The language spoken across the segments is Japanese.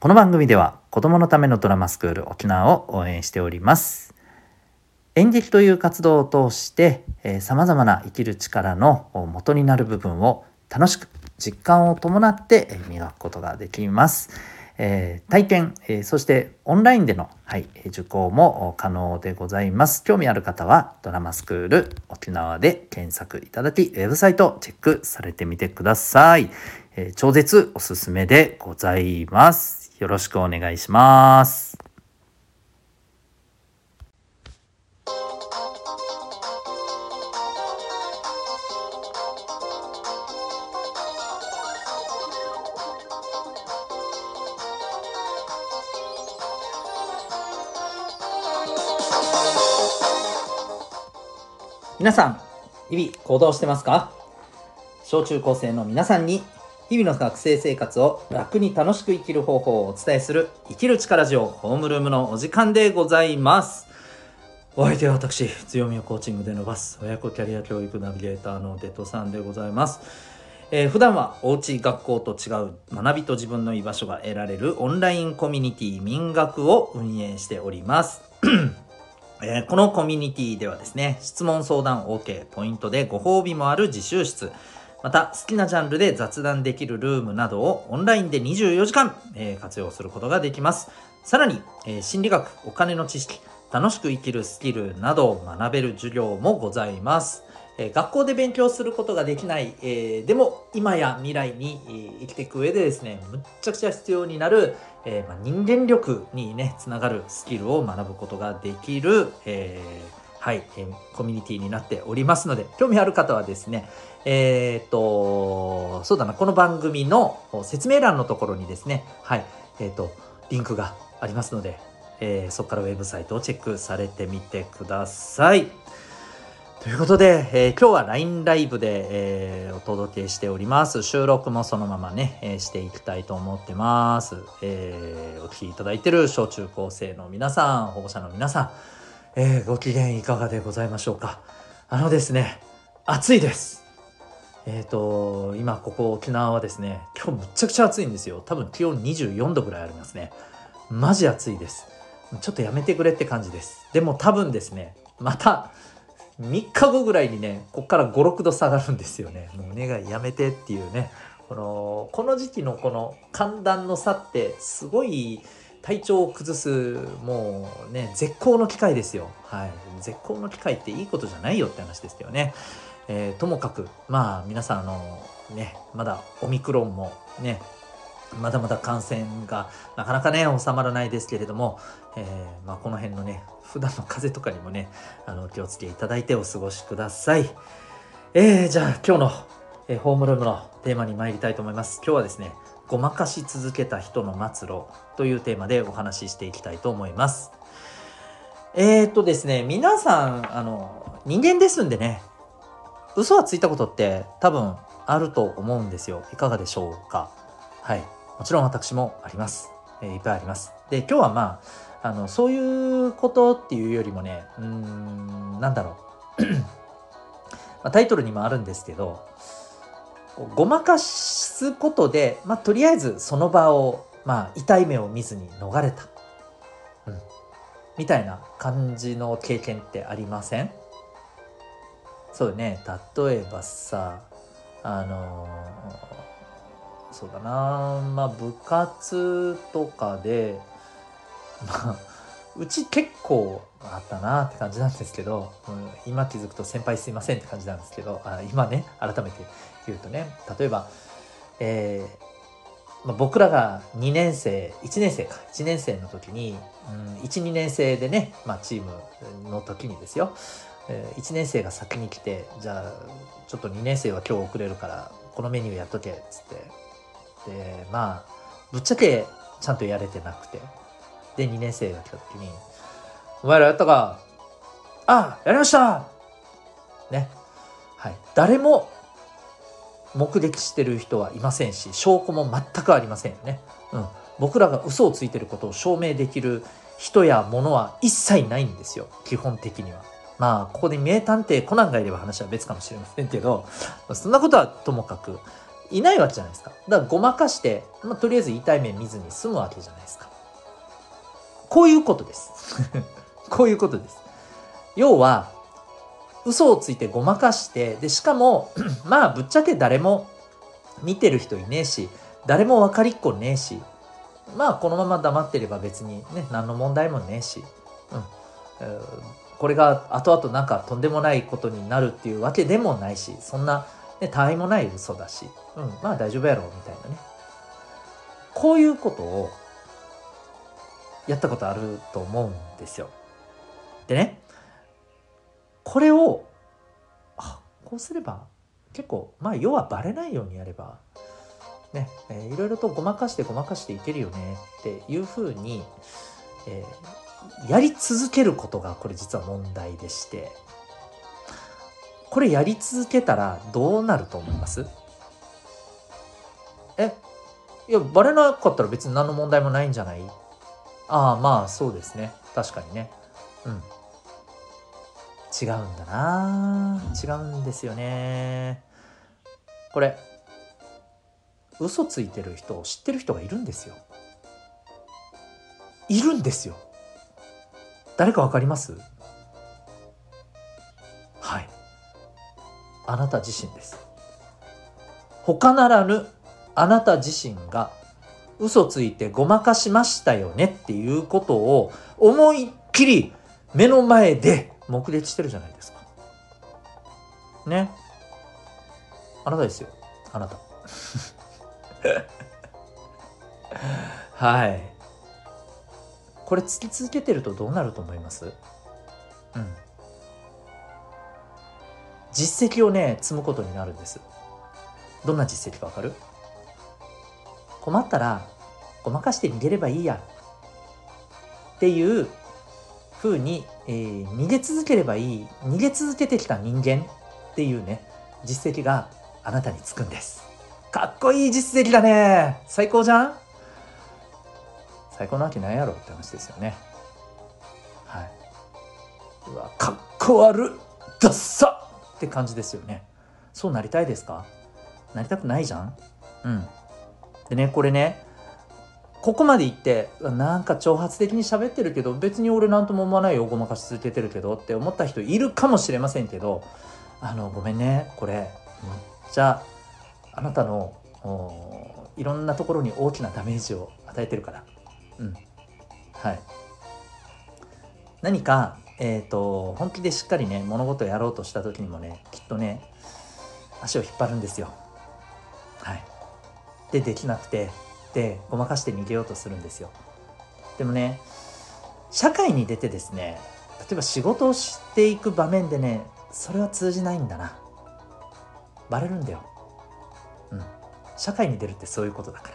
この番組では子供のためのドラマスクール沖縄を応援しております演劇という活動を通してさまざまな生きる力の元になる部分を楽しく実感を伴って磨くことができます。えー、体験、えー、そしてオンラインでの、はい、受講も可能でございます。興味ある方はドラマスクール沖縄で検索いただき、ウェブサイトチェックされてみてください。えー、超絶おすすめでございます。よろしくお願いします。皆さん、日々行動してますか？小中高生の皆さんに日々の学生生活を楽に楽しく生きる方法をお伝えする生きる力ジオホームルームのお時間でございます。お相手は私、強みをコーチングで伸ばす親子キャリア教育ナビゲーターのデトさんでございます。えー、普段はおうち学校と違う学びと自分の居場所が得られるオンラインコミュニティ民学を運営しております。えー、このコミュニティではですね、質問相談 OK、ポイントでご褒美もある自習室、また好きなジャンルで雑談できるルームなどをオンラインで24時間、えー、活用することができます。さらに、えー、心理学、お金の知識、楽しく生きるスキルなどを学べる授業もございます。え、学校で勉強することができない、えー、でも今や未来に、えー、生きていく上でですね、むっちゃくちゃ必要になる、えまあ、人間力にね、つながるスキルを学ぶことができる、えはい、えコミュニティになっておりますので、興味ある方はですね、えっと、そうだな、この番組の説明欄のところにですね、はい、えっと、リンクがありますので、えそこからウェブサイトをチェックされてみてください。ということで、えー、今日は LINE ライブで、えー、お届けしております。収録もそのままね、えー、していきたいと思ってます。えお聴きいただいている小中高生の皆さん、保護者の皆さん、えご機嫌いかがでございましょうか。あのですね、暑いです。えっ、と、今ここ沖縄はですね、今日むっちゃくちゃ暑いんですよ。多分気温24度ぐらいありますね。マジ暑いです。ちょっとやめてくれって感じです。でも多分ですね、また、3日後ぐらいにねここから56度下がるんですよねもうお願いやめてっていうねこのこの時期のこの寒暖の差ってすごい体調を崩すもうね絶好の機会ですよはい絶好の機会っていいことじゃないよって話ですけどね、えー、ともかくまあ皆さんあのねまだオミクロンもねまだまだ感染がなかなかね収まらないですけれども、えー、まあ、この辺のね普段の風邪とかにもねあの気をつけいただいてお過ごしください。えー、じゃあ今日の、えー、ホームルームのテーマに参りたいと思います。今日はですねごまかし続けた人の末路というテーマでお話ししていきたいと思います。えー、っとですね皆さんあの人間ですんでね嘘はついたことって多分あると思うんですよ。いかがでしょうか？はい。もちろん私もあります。えー、いっぱいあります。で、今日はまあ、あの、そういうことっていうよりもね、うん、なんだろう。まあ、タイトルにもあるんですけど、ごまかすことで、まあ、とりあえずその場を、まあ、痛い目を見ずに逃れた。うん。みたいな感じの経験ってありません？そうね。例えばさ、あのーそうだなまあ部活とかでまあうち結構あったなって感じなんですけど、うん、今気づくと先輩すいませんって感じなんですけどあ今ね改めて言うとね例えば、えーまあ、僕らが2年生1年生か。1年生の時に、うん、12年生でね、まあ、チームの時にですよ、えー、1年生が先に来てじゃあちょっと2年生は今日遅れるからこのメニューやっとけっつって。でまあぶっちゃけちゃんとやれてなくて。で2年生が来た時に「お前らやったか？あやりました!」ね。はい。誰も目撃してる人はいませんし証拠も全くありませんよね、うん、僕らが嘘をついてることを証明できる人や物は一切ないんですよ基本的にはまあここで名探偵コナンがいれば話は別かもしれませんけどそんなことはともかくいないわけじゃないですか。だからごまかして、まあ、とりあえず痛い目見ずに済むわけじゃないですか。こういうことです。こういうことです。要は、嘘をついてごまかして、で、しかも、まあ、ぶっちゃけ誰も見てる人いねえし、誰も分かりっこねえし、まあ、このまま黙ってれば別にね、何の問題もねえし、うん。えー、これが後々なんかとんでもないことになるっていうわけでもないし、そんな、ね、他愛もない嘘だし、うん、まあ大丈夫やろう、みたいなね。こういうことをやったことあると思うんですよ。でね、これを、あ、こうすれば結構、まあ要はバレないようにやれば、ね、えー、いろいろとごまかしてごまかしていけるよねっていうふうに、えー、やり続けることがこれ実は問題でして。これやり続けたらどうなると思います？えいやバレなかったら別に何の問題もないんじゃない？ああまあそうですね。確かにね。うん。違うんだな。違うんですよね。これ嘘ついてる人を知ってる人がいるんですよ。いるんですよ。誰かわかります？はい。あなた自身です。他ならぬあなた自身が嘘ついてごまかしましたよねっていうことを思いっきり目の前で目撃してるじゃないですか。ね。あなたですよ。あなた。はい。これつき続けてるとどうなると思います？うん。実績をね積むことになるんです。どんな実績かわかる？困ったらごまかして逃げればいいや。っていうふうに、えー、逃げ続ければいい逃げ続けてきた人間っていうね実績があなたにつくんです。かっこいい実績だね。最高じゃん。最高なわけないやろって話ですよね。はい。うわかっこ悪ダッサって感じですよね。そうなりたいですか？なりたくないじゃん。うん。でねこれねここまで言ってなんか挑発的に喋ってるけど別に俺何とも思わないよごまかし続けてるけどって思った人いるかもしれませんけどあのごめんねこれめっちゃあなたのいろんなところに大きなダメージを与えてるから。うん。はい。何か、えっ、ー、と、本気でしっかりね、物事をやろうとした時にもね、きっとね、足を引っ張るんですよ。はい。で、できなくて、で、ごまかして逃げようとするんですよ。でもね、社会に出てですね、例えば仕事をしていく場面でね、それは通じないんだな。バレるんだよ。うん、社会に出るってそういうことだから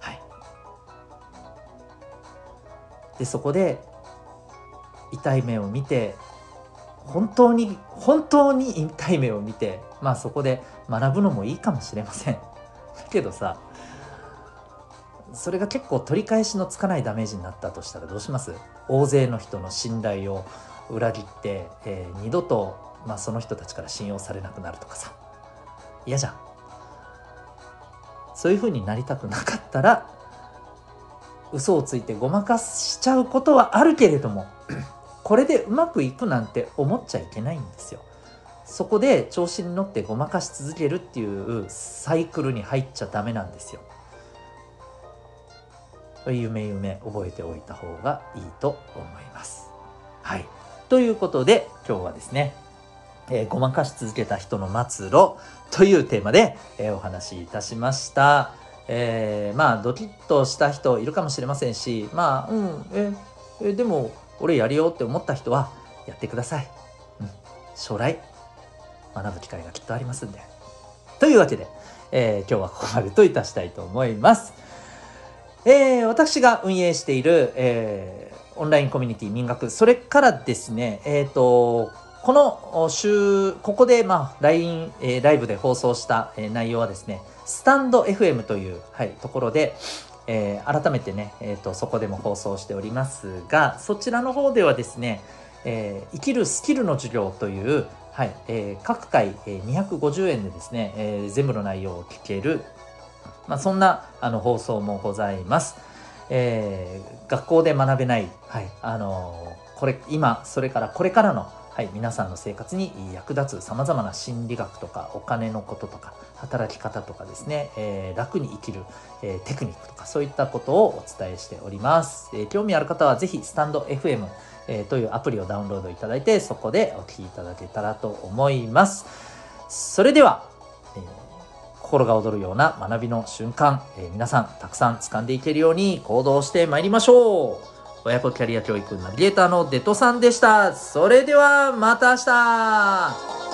はいでそこで痛い目を見て本当に本当に痛い目を見てまあそこで学ぶのもいいかもしれませんだけどさそれが結構取り返しのつかないダメージになったとしたらどうします？大勢の人の信頼を裏切って、えー、二度と、まあ、その人たちから信用されなくなるとかさ嫌じゃんそういう風になりたくなかったら嘘をついてごまかしちゃうことはあるけれども これでうまくいくなんて思っちゃいけないんですよ。そこで調子に乗ってごまかし続けるっていうサイクルに入っちゃダメなんですよ。夢夢覚えておいた方がいいと思います。はい。ということで今日はですねえー、ごまかし続けた人の末路というテーマで、えー、お話しいたしました。えー、まあドキッとした人いるかもしれませんしまあうんええでも俺やるよって思った人はやってください。うん、将来学ぶ機会がきっとありますんで。というわけで、え、今日はここまでといたしたいと思います。えー、私が運営している、えー、オンラインコミュニティ民学それからですねえっ、ー、とこの週、ここで、まあ、LINE、えー、ライブで放送した、えー、内容はですね、スタンド FM という、はい、ところで、えー、改めてね、えーと、そこでも放送しておりますが、そちらの方ではですね、えー、生きるスキルの授業という、はいえー各回、えー250円でですね、えー全部の内容を聞ける、まあ、そんなあの放送もございます。えー学校で学べない、はいあのーこれ今それからこれからの、はい、皆さんの生活に役立つさまざまな心理学とかお金のこととか働き方とかですね、えー楽に生きる、えーテクニックとかそういったことをお伝えしております。えー興味ある方はぜひスタンド FM、えーというアプリをダウンロードいただいてそこでお聞きいただけたらと思います。それでは、心が躍るような学びの瞬間、えー皆さんたくさん掴んでいけるように行動してまいりましょう。親子キャリア教育ナビゲーターのデトさんでした。それではまた明日。